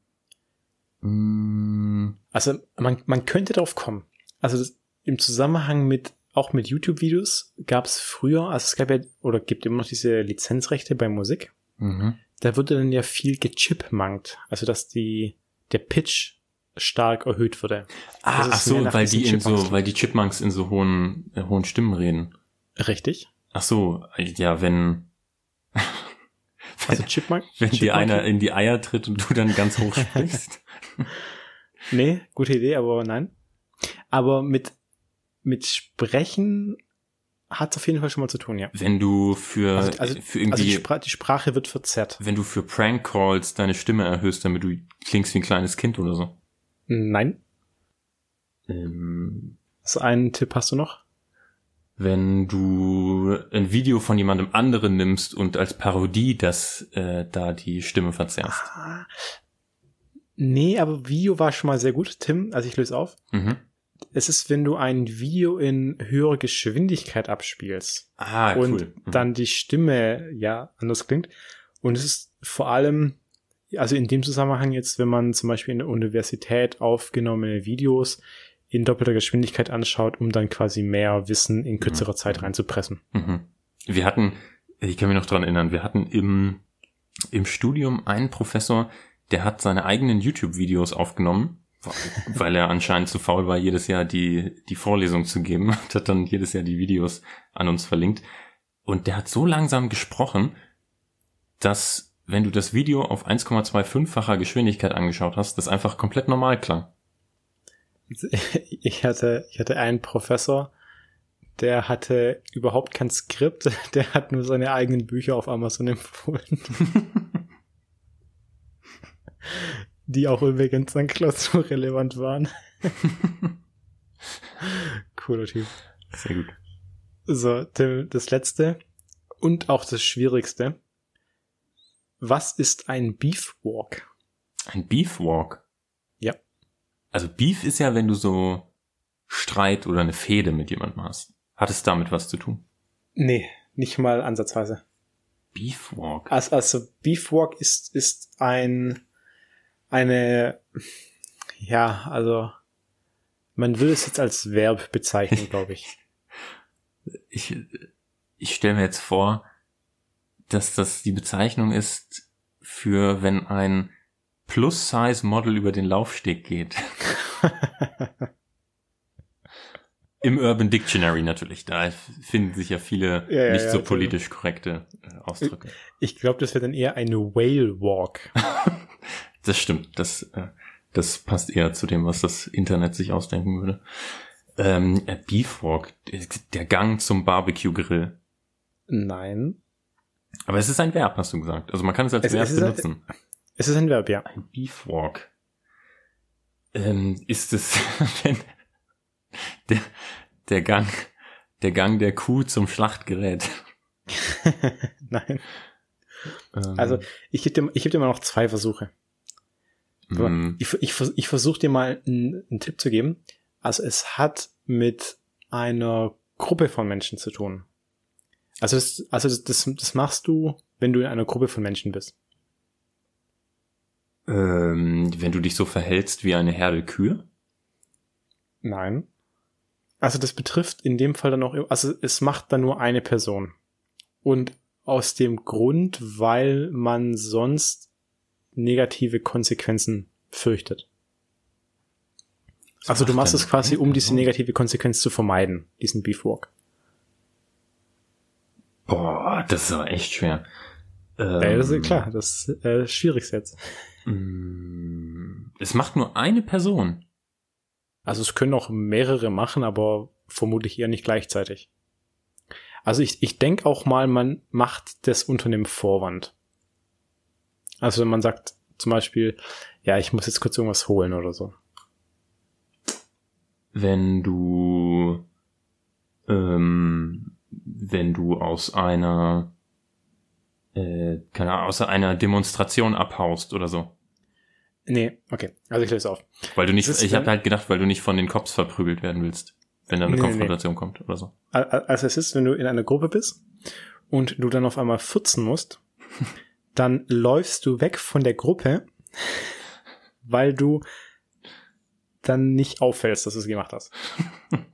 mm, Also man, man könnte drauf kommen. Also das, im Zusammenhang mit auch mit YouTube-Videos gab es früher, also es gab ja oder gibt immer noch diese Lizenzrechte bei Musik. Mhm. Da wurde dann ja viel gechipmunkt, also dass die der Pitch stark erhöht wurde. Ah, ach so, weil die in Chipmunks. so, weil die Chipmunks in so hohen, äh, hohen Stimmen reden. Richtig? Ach so, ja, wenn, Also Chipmunk? wenn dir Chipmunking? einer in die Eier tritt und du dann ganz hoch sprichst. Nee, gute Idee, aber nein. Aber mit mit Sprechen hat auf jeden Fall schon mal zu tun, ja. wenn du für, Also, also, für also irgendwie, die, Spra die Sprache wird verzerrt. wenn du für Prank Calls deine Stimme erhöhst, damit du klingst wie ein kleines Kind oder so. Nein. Ähm, So einen Tipp hast du noch? wenn du ein Video von jemandem anderen nimmst und als Parodie das äh, da die Stimme verzerrst. Ah, nee, aber Video war schon mal sehr gut, Tim. Also ich löse auf. Mhm. Es ist, wenn du ein Video in höherer Geschwindigkeit abspielst Ah, und cool. Mhm. dann die Stimme ja anders klingt. Und es ist vor allem, also in dem Zusammenhang jetzt, wenn man zum Beispiel in der Universität aufgenommene Videos in doppelter Geschwindigkeit anschaut, um dann quasi mehr Wissen in kürzerer Mhm. Zeit reinzupressen. Mhm. Wir hatten, ich kann mich noch dran erinnern, wir hatten im, im Studium einen Professor, der hat seine eigenen YouTube-Videos aufgenommen, weil er anscheinend zu faul war, jedes Jahr die, die Vorlesung zu geben, und hat dann jedes Jahr die Videos an uns verlinkt. Und der hat so langsam gesprochen, dass wenn du das Video auf 1,25-facher Geschwindigkeit angeschaut hast, das einfach komplett normal klang. Ich hatte, ich hatte einen Professor, der hatte überhaupt kein Skript, der hat nur seine eigenen Bücher auf Amazon empfohlen. Die auch übrigens dann klausurrelevant waren. Cooler Typ. Sehr gut. So, das letzte und auch das schwierigste. Was ist ein Beef Walk? Ein Beef Walk? Ja. Also Beef ist ja, wenn du so Streit oder eine Fehde mit jemandem hast. Hat es damit was zu tun? Nee, nicht mal ansatzweise. Beef Walk? Also, also Beef Walk ist, ist ein, eine, ja, also, man will es jetzt als Verb bezeichnen, glaube ich. ich, ich stelle mir jetzt vor, dass das die Bezeichnung ist für wenn ein Plus-Size-Model über den Laufsteg geht. Im Urban Dictionary natürlich. Da finden sich ja viele ja, ja, nicht so politisch korrekte äh, Ausdrücke. Ich, glaube, das wäre dann eher eine Whale Walk. das stimmt. Das, äh, das passt eher zu dem, was das Internet sich ausdenken würde. Ähm, Beef Walk, der Gang zum Barbecue-Grill. Nein. Aber es ist ein Verb, hast du gesagt. Also man kann es als es, Verb es benutzen. Ein, es ist ein Verb, ja. Ein Beef Walk. Ähm, ist es, wenn der, der Gang, der Gang der Kuh zum Schlachtgerät? Nein. Ähm. Also ich gebe dir, ich geb dir mal noch zwei Versuche. Mm. Ich, ich, ich versuche dir mal einen, einen Tipp zu geben. Also es hat mit einer Gruppe von Menschen zu tun. Also das, also das, das, das machst du, wenn du in einer Gruppe von Menschen bist. Ähm, wenn du dich so verhältst wie eine Herde Kühe? Nein. Also das betrifft in dem Fall dann auch, also es macht dann nur eine Person. Und aus dem Grund, weil man sonst negative Konsequenzen fürchtet. also du machst es quasi, um diese negative Konsequenz zu vermeiden, diesen Beefwalk. Boah, das ist aber echt schwer. Ähm, ja, das ist klar, das ist äh, schwierig jetzt. Mm, es macht nur eine Person. Also es können auch mehrere machen, aber vermutlich eher nicht gleichzeitig. Also ich, ich denke auch mal, man macht das unter einem Vorwand. Also man sagt zum Beispiel, ja, ich muss jetzt kurz irgendwas holen oder so. Wenn du ähm, wenn du aus einer äh, keine Ahnung, außer einer Demonstration abhaust oder so. Nee, okay. Also ich löse auf. Weil du nicht, ich habe halt gedacht, weil du nicht von den Cops verprügelt werden willst, wenn da eine nee, Konfrontation nee. kommt oder so. Also es ist, wenn du in einer Gruppe bist und du dann auf einmal futzen musst, dann läufst du weg von der Gruppe, weil du dann nicht auffällst, dass du es gemacht hast.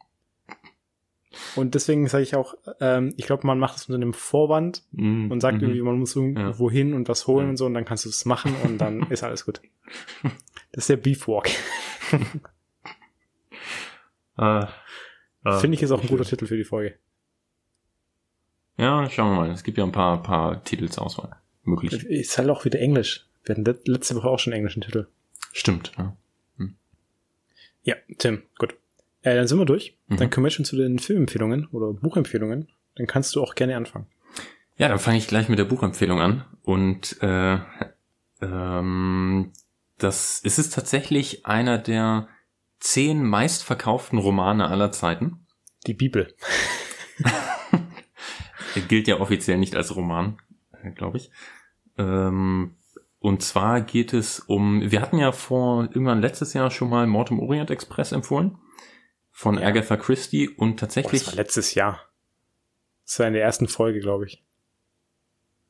Und deswegen sage ich auch, ähm, ich glaube, man macht es unter einem Vorwand mm, und sagt mm -hmm. irgendwie, man muss irgendwo ja. hin und was holen ja. und so und dann kannst du es machen und dann ist alles gut. Das ist der Beefwalk. ah, ah, Finde ich ist auch ein guter Titel für die Folge. Ja, schauen wir mal. Es gibt ja ein paar, paar Titel zur Auswahl. Möglich. Ist halt auch wieder Englisch. Wir hatten letzte Woche auch schon englischen Titel. Stimmt, ja. Hm. Ja, Tim, gut. Äh, dann sind wir durch. Mhm. Dann kommen wir schon zu den Filmempfehlungen oder Buchempfehlungen. Dann kannst du auch gerne anfangen. Ja, dann fange ich gleich mit der Buchempfehlung an. Und äh, ähm, das ist es tatsächlich einer der zehn meistverkauften Romane aller Zeiten. Die Bibel. gilt ja offiziell nicht als Roman, äh, glaube ich. Ähm, und zwar geht es um, wir hatten ja vor irgendwann letztes Jahr schon mal Mord im Orient Express empfohlen von ja. Agatha Christie und tatsächlich. Oh, das war letztes Jahr. Das war in der ersten Folge, glaube ich.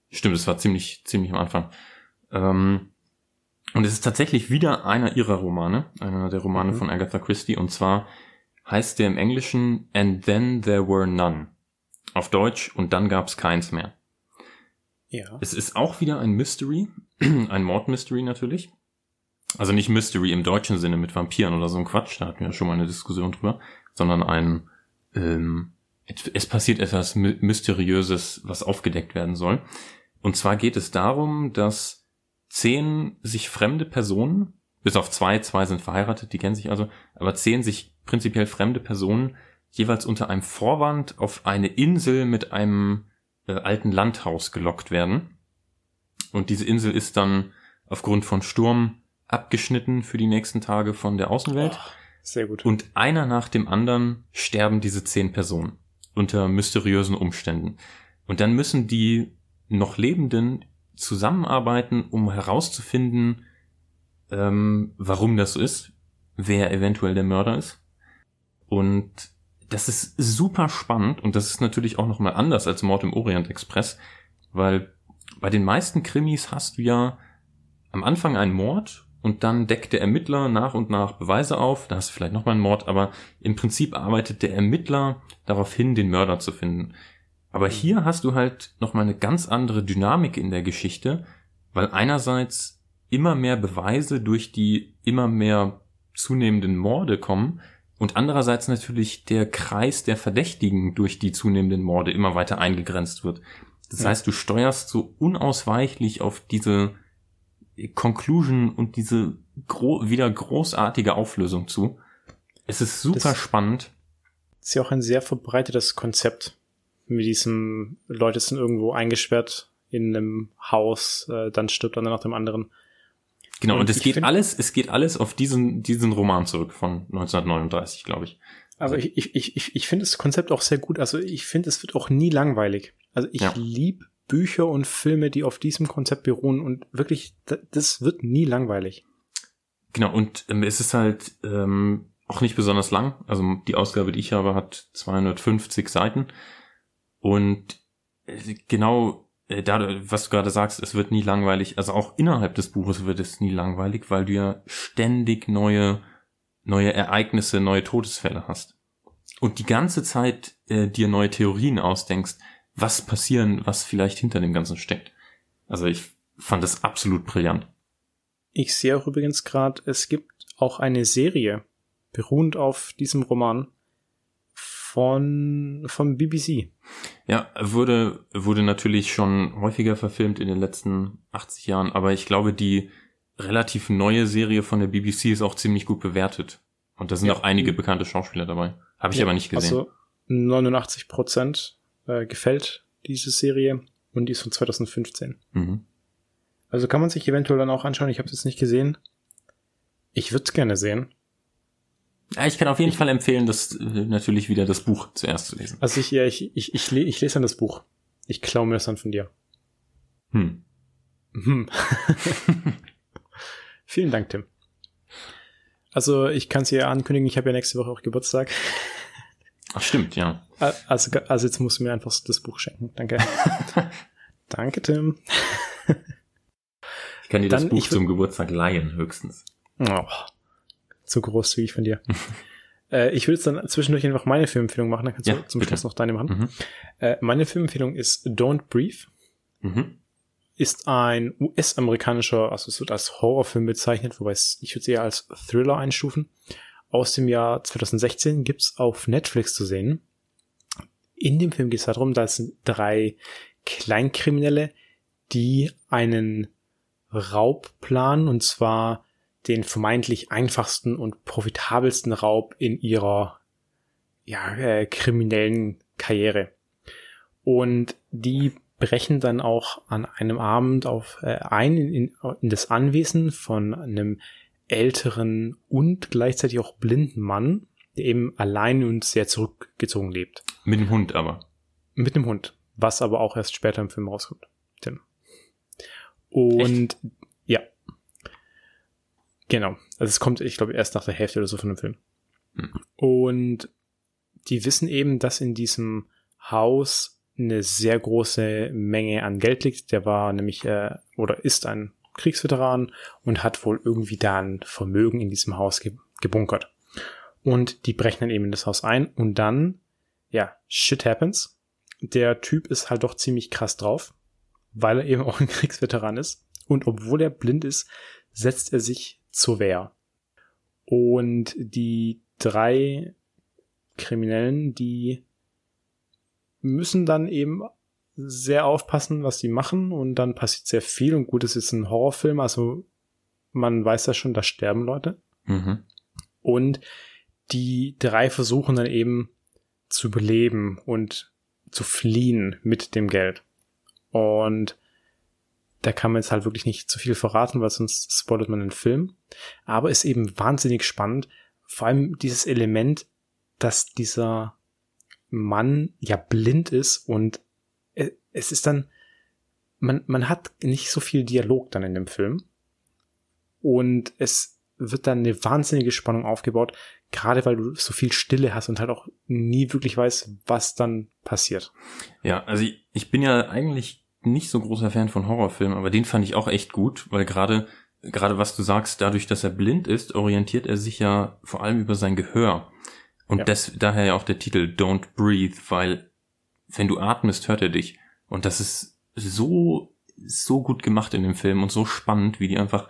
Stimmt, das war ziemlich, ziemlich am Anfang. Ähm, und es ist tatsächlich wieder einer ihrer Romane, einer der Romane mhm. von Agatha Christie, und zwar heißt der im Englischen And Then There Were None. Auf Deutsch und dann gab's keins mehr. Ja. Es ist auch wieder ein Mystery, ein Mordmystery natürlich. Also nicht Mystery im deutschen Sinne mit Vampiren oder so ein Quatsch, da hatten wir ja schon mal eine Diskussion drüber, sondern ein, ähm, es passiert etwas Mysteriöses, was aufgedeckt werden soll. Und zwar geht es darum, dass zehn sich fremde Personen, bis auf zwei, zwei sind verheiratet, die kennen sich also, aber zehn sich prinzipiell fremde Personen jeweils unter einem Vorwand auf eine Insel mit einem äh, alten Landhaus gelockt werden. Und diese Insel ist dann aufgrund von Sturm abgeschnitten für die nächsten Tage von der Außenwelt. Oh, sehr gut. Und einer nach dem anderen sterben diese zehn Personen. unter mysteriösen Umständen. Und dann müssen die noch Lebenden zusammenarbeiten, um herauszufinden, ähm, warum das so ist, wer eventuell der Mörder ist. Und das ist super spannend und das ist natürlich auch nochmal anders als Mord im Orient Express, weil bei den meisten Krimis hast du ja am Anfang einen Mord und dann deckt der Ermittler nach und nach Beweise auf, da du vielleicht nochmal einen Mord, aber im Prinzip arbeitet der Ermittler darauf hin, den Mörder zu finden. Aber hier hast du halt nochmal eine ganz andere Dynamik in der Geschichte, weil einerseits immer mehr Beweise durch die immer mehr zunehmenden Morde kommen und andererseits natürlich der Kreis der Verdächtigen durch die zunehmenden Morde immer weiter eingegrenzt wird. Das heißt, du steuerst so unausweichlich auf diese Conclusion und diese gro wieder großartige Auflösung zu. Es ist super das spannend. Ist ja auch ein sehr verbreitetes Konzept. Mit diesem, Leute sind irgendwo eingesperrt in einem Haus, äh, dann stirbt einer nach dem anderen. Genau, und, und es geht alles, es geht alles auf diesen, diesen Roman zurück von 1939, glaube ich. Aber also ich, ich, ich, ich finde das Konzept auch sehr gut. Also ich finde, es wird auch nie langweilig. Also ich ja. lieb Bücher und Filme, die auf diesem Konzept beruhen und wirklich, das wird nie langweilig. Genau, und ähm, es ist halt ähm, auch nicht besonders lang. Also die Ausgabe, die ich habe, hat 250 Seiten. Und äh, genau äh, da, was du gerade sagst, es wird nie langweilig. Also auch innerhalb des Buches wird es nie langweilig, weil du ja ständig neue, neue Ereignisse, neue Todesfälle hast. Und die ganze Zeit äh, dir neue Theorien ausdenkst, was passieren, was vielleicht hinter dem Ganzen steckt. Also ich fand das absolut brillant. Ich sehe auch übrigens gerade, es gibt auch eine Serie, beruhend auf diesem Roman, von vom BBC. Ja, wurde wurde natürlich schon häufiger verfilmt in den letzten 80 Jahren, aber ich glaube, die relativ neue Serie von der BBC ist auch ziemlich gut bewertet. Und da sind ja. auch einige bekannte Schauspieler dabei. Habe ich ja, aber nicht gesehen. Also 89 Prozent äh, gefällt diese Serie und die ist von 2015. Mhm. Also kann man sich eventuell dann auch anschauen. Ich habe es jetzt nicht gesehen. Ich würde es gerne sehen. Ja, ich kann auf jeden ich, Fall empfehlen, das äh, natürlich wieder das Buch zuerst zu lesen. Also ich, ja, ich, ich, ich, ich lese dann das Buch. Ich klaue mir das dann von dir. Hm. Hm. Vielen Dank, Tim. Also ich kann es dir ankündigen, ich habe ja nächste Woche auch Geburtstag. Ach stimmt, ja. Also, also jetzt musst du mir einfach das Buch schenken. Danke. Danke, Tim. ich kann dir Dann, das Buch zum Geburtstag leihen, höchstens. Oh zu großzügig von dir. äh, ich würde jetzt dann zwischendurch einfach meine Filmempfehlung machen, dann kannst ja, du zum bitte. Schluss noch deine machen. Mhm. Äh, meine Filmempfehlung ist Don't Breathe. Mhm. Ist ein US-amerikanischer, also es wird als Horrorfilm bezeichnet, wobei ich würde es eher als Thriller einstufen. Aus dem Jahr 2016 gibt's auf Netflix zu sehen. In dem Film geht es darum, dass drei Kleinkriminelle, die einen Raub planen, und zwar den vermeintlich einfachsten und profitabelsten Raub in ihrer ja, äh, kriminellen Karriere. Und die brechen dann auch an einem Abend auf äh, ein in, in das Anwesen von einem älteren und gleichzeitig auch blinden Mann, der eben allein und sehr zurückgezogen lebt. Mit dem Hund aber. Mit dem Hund, was aber auch erst später im Film rauskommt. Tim. Und Echt? ja, Genau. Also es kommt, ich glaube, erst nach der Hälfte oder so von dem Film. Mhm. Und die wissen eben, dass in diesem Haus eine sehr große Menge an Geld liegt. Der war nämlich äh, oder ist ein Kriegsveteran und hat wohl irgendwie da ein Vermögen in diesem Haus ge gebunkert. Und die brechen dann eben in das Haus ein und dann, ja, shit happens. Der Typ ist halt doch ziemlich krass drauf, weil er eben auch ein Kriegsveteran ist. Und obwohl er blind ist, setzt er sich zur Wehr. Und die drei Kriminellen, die müssen dann eben sehr aufpassen, was sie machen und dann passiert sehr viel und gut, es ist ein Horrorfilm, also man weiß ja schon, da sterben Leute. Mhm. Und die drei versuchen dann eben zu überleben und zu fliehen mit dem Geld. Und da kann man jetzt halt wirklich nicht zu viel verraten, weil sonst spoilert man den Film. Aber ist eben wahnsinnig spannend. Vor allem dieses Element, dass dieser Mann ja blind ist und es ist dann, man, man hat nicht so viel Dialog dann in dem Film und es wird dann eine wahnsinnige Spannung aufgebaut, gerade weil du so viel Stille hast und halt auch nie wirklich weißt, was dann passiert. Ja, also ich, ich bin ja eigentlich nicht so großer Fan von Horrorfilmen, aber den fand ich auch echt gut, weil gerade gerade was du sagst, dadurch, dass er blind ist, orientiert er sich ja vor allem über sein Gehör. Und ja. das, daher ja auch der Titel Don't Breathe, weil wenn du atmest, hört er dich. Und das ist so, so gut gemacht in dem Film und so spannend, wie die einfach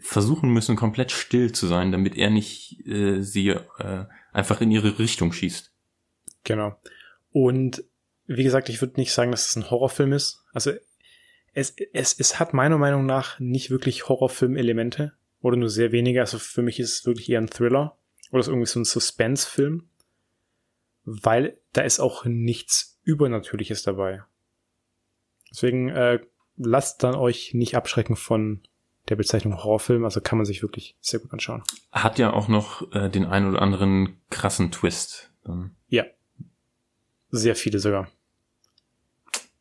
versuchen müssen, komplett still zu sein, damit er nicht äh, sie äh, einfach in ihre Richtung schießt. Genau. Und wie gesagt, ich würde nicht sagen, dass es ein Horrorfilm ist. Also es, es, es hat meiner Meinung nach nicht wirklich Horrorfilm-Elemente oder nur sehr wenige. Also für mich ist es wirklich eher ein Thriller oder ist irgendwie so ein Suspense-Film, weil da ist auch nichts Übernatürliches dabei. Deswegen äh, lasst dann euch nicht abschrecken von der Bezeichnung Horrorfilm, also kann man sich wirklich sehr gut anschauen. Hat ja auch noch äh, den ein oder anderen krassen Twist. Dann. Ja. Sehr viele sogar.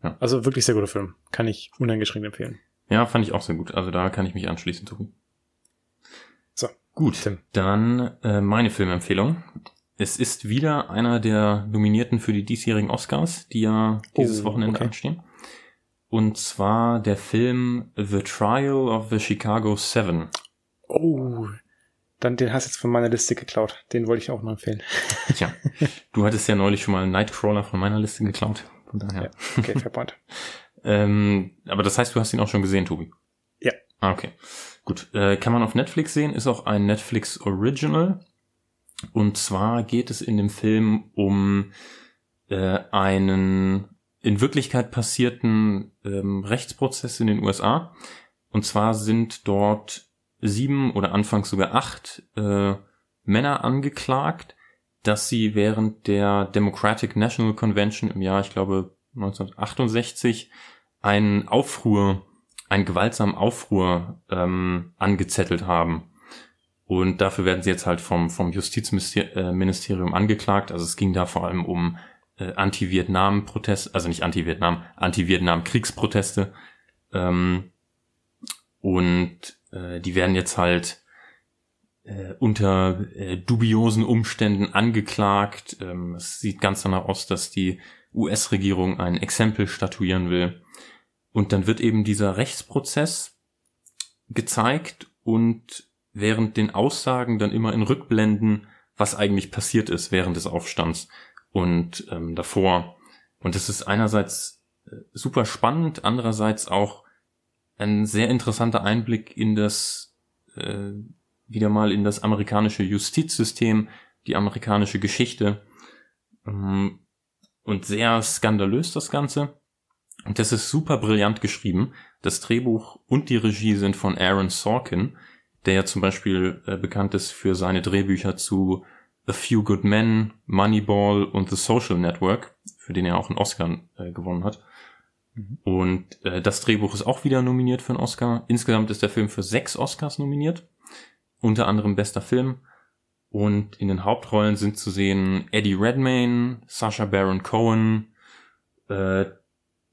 Ja. Also wirklich sehr guter Film. Kann ich uneingeschränkt empfehlen. Ja, fand ich auch sehr gut. Also da kann ich mich anschließen, Tobi. So. Gut. Tim. Dann äh, meine Filmempfehlung. Es ist wieder einer der Nominierten für die diesjährigen Oscars, die ja dieses oh, Wochenende okay. anstehen. Und zwar der Film The Trial of the Chicago Seven. Oh, dann den hast du jetzt von meiner Liste geklaut. Den wollte ich auch mal empfehlen. Tja, du hattest ja neulich schon mal Nightcrawler von meiner Liste geklaut. Von daher. Ja, okay, fair point. ähm, aber das heißt, du hast ihn auch schon gesehen, Tobi? Ja. Ah, okay. Gut. Äh, kann man auf Netflix sehen, ist auch ein Netflix Original. Und zwar geht es in dem Film um äh, einen in Wirklichkeit passierten ähm, Rechtsprozess in den USA. Und zwar sind dort sieben oder anfangs sogar acht äh, Männer angeklagt, dass sie während der Democratic National Convention im Jahr, ich glaube 1968, einen Aufruhr, einen gewaltsamen Aufruhr ähm, angezettelt haben. Und dafür werden sie jetzt halt vom, vom Justizministerium angeklagt. Also es ging da vor allem um äh, Anti-Vietnam-Proteste, also nicht Anti-Vietnam, Anti-Vietnam-Kriegsproteste. Ähm, und äh, die werden jetzt halt äh, unter äh, dubiosen Umständen angeklagt. Ähm, es sieht ganz danach aus, dass die US-Regierung ein Exempel statuieren will. Und dann wird eben dieser Rechtsprozess gezeigt und während den Aussagen dann immer in Rückblenden, was eigentlich passiert ist während des Aufstands und ähm, davor. Und es ist einerseits äh, super spannend, andererseits auch ein sehr interessanter Einblick in das äh, wieder mal in das amerikanische Justizsystem, die amerikanische Geschichte ähm, und sehr skandalös das Ganze. Und das ist super brillant geschrieben. Das Drehbuch und die Regie sind von Aaron Sorkin, der ja zum Beispiel äh, bekannt ist für seine Drehbücher zu A Few Good Men, Moneyball und The Social Network, für den er auch einen Oscar äh, gewonnen hat. Mhm. Und äh, das Drehbuch ist auch wieder nominiert für einen Oscar. Insgesamt ist der Film für sechs Oscars nominiert unter anderem bester Film. Und in den Hauptrollen sind zu sehen Eddie Redmayne, Sasha Baron Cohen, äh,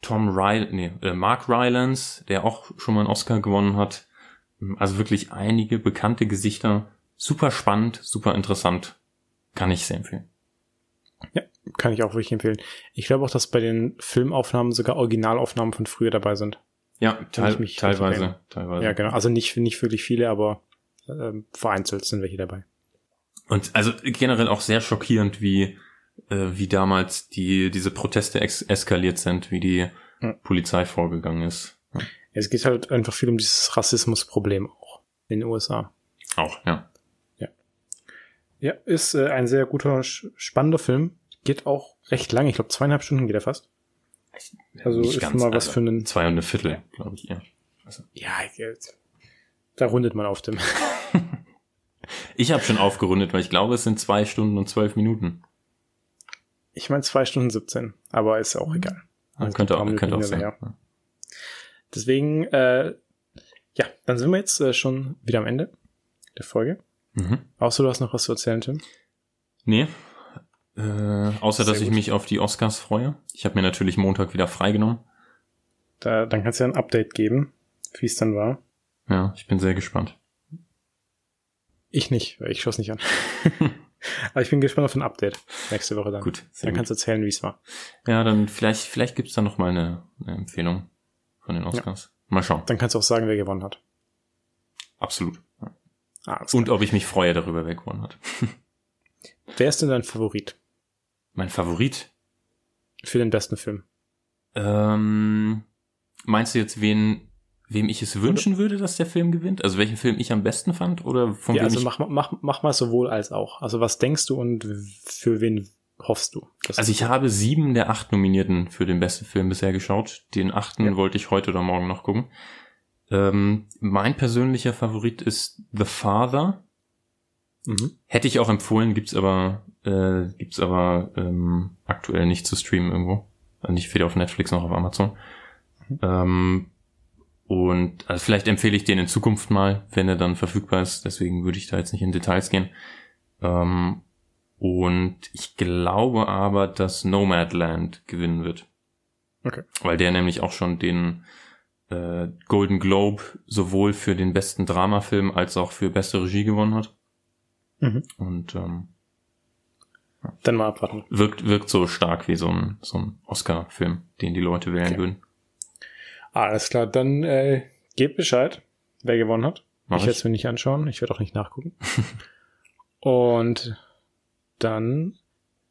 Tom Ry nee, äh, Mark Rylance, der auch schon mal einen Oscar gewonnen hat. Also wirklich einige bekannte Gesichter. Super spannend, super interessant. Kann ich sehr empfehlen. Ja, kann ich auch wirklich empfehlen. Ich glaube auch, dass bei den Filmaufnahmen sogar Originalaufnahmen von früher dabei sind. Ja, teil teilweise, teilweise. Ja, genau. Also nicht, nicht wirklich viele, aber ähm, vereinzelt sind welche dabei. Und also generell auch sehr schockierend, wie, äh, wie damals die, diese Proteste eskaliert sind, wie die ja. Polizei vorgegangen ist. Ja. Es geht halt einfach viel um dieses Rassismusproblem auch in den USA. Auch. Ja. Ja, ist äh, ein sehr guter, spannender Film. Geht auch recht lang. Ich glaube, zweieinhalb Stunden geht er fast. Also Nicht ist ganz, mal was also für einen. Zwei und eine Viertel, glaube ich, ja. Also. Ja, da rundet man auf dem. ich habe schon aufgerundet, weil ich glaube, es sind zwei Stunden und zwölf Minuten. Ich meine zwei Stunden 17, aber ist auch egal. Also könnte auch, könnte auch sein. Ja. Deswegen, äh, ja, dann sind wir jetzt äh, schon wieder am Ende der Folge. Mhm. Außer du hast noch was zu erzählen, Tim? Nee. Äh, außer, Sehr dass ich gut. mich auf die Oscars freue. Ich habe mir natürlich Montag wieder freigenommen. Da, dann kannst du ja ein Update geben, wie es dann war. Ja, ich bin sehr gespannt. Ich nicht, weil ich schaue es nicht an. Aber ich bin gespannt auf ein Update nächste Woche dann. Gut, Dann gut. kannst du erzählen, wie es war. Ja, dann vielleicht, vielleicht gibt's da noch mal eine, eine Empfehlung von den Oscars. Mal schauen. Dann kannst du auch sagen, wer gewonnen hat. Absolut. Ah, Und ob ich mich freue darüber, wer gewonnen hat. wer ist denn dein Favorit Mein Favorit. für den besten Film? Ähm, meinst du jetzt, wen, wem ich es wünschen würde, dass der Film gewinnt? Also welchen Film ich am besten fand oder von ja, wem also ich mach, mach, mach mal sowohl als auch. Also was denkst du und für wen hoffst du? Also ich habe sieben der acht Nominierten für den besten Film bisher geschaut. Den achten Ja. wollte ich heute oder morgen noch gucken. Ähm, mein persönlicher Favorit ist The Father. Mhm. Hätte ich auch empfohlen, gibt's aber äh, gibt's aber ähm, aktuell nicht zu streamen irgendwo. Nicht weder auf Netflix noch auf Amazon. Mhm. Ähm, und also vielleicht empfehle ich den in Zukunft mal, wenn er dann verfügbar ist. Deswegen würde ich da jetzt nicht in Details gehen. Ähm, und ich glaube aber, dass Nomadland gewinnen wird. Okay. Weil der nämlich auch schon den äh, Golden Globe sowohl für den besten Dramafilm als auch für beste Regie gewonnen hat. Mhm. Und ähm, Dann mal abwarten. wirkt, wirkt so stark wie so ein, so ein Oscar-Film, den die Leute wählen Okay. würden. Alles klar, dann äh, gebt Bescheid, wer gewonnen hat. Mach ich werde es mir nicht anschauen, ich werde auch nicht nachgucken. Und dann,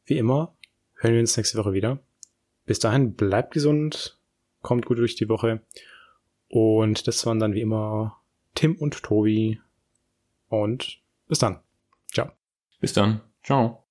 wie immer, hören wir uns nächste Woche wieder. Bis dahin, bleibt gesund, kommt gut durch die Woche. Und das waren dann wie immer Tim und Tobi. Und bis dann. Ciao. Bis dann. Ciao.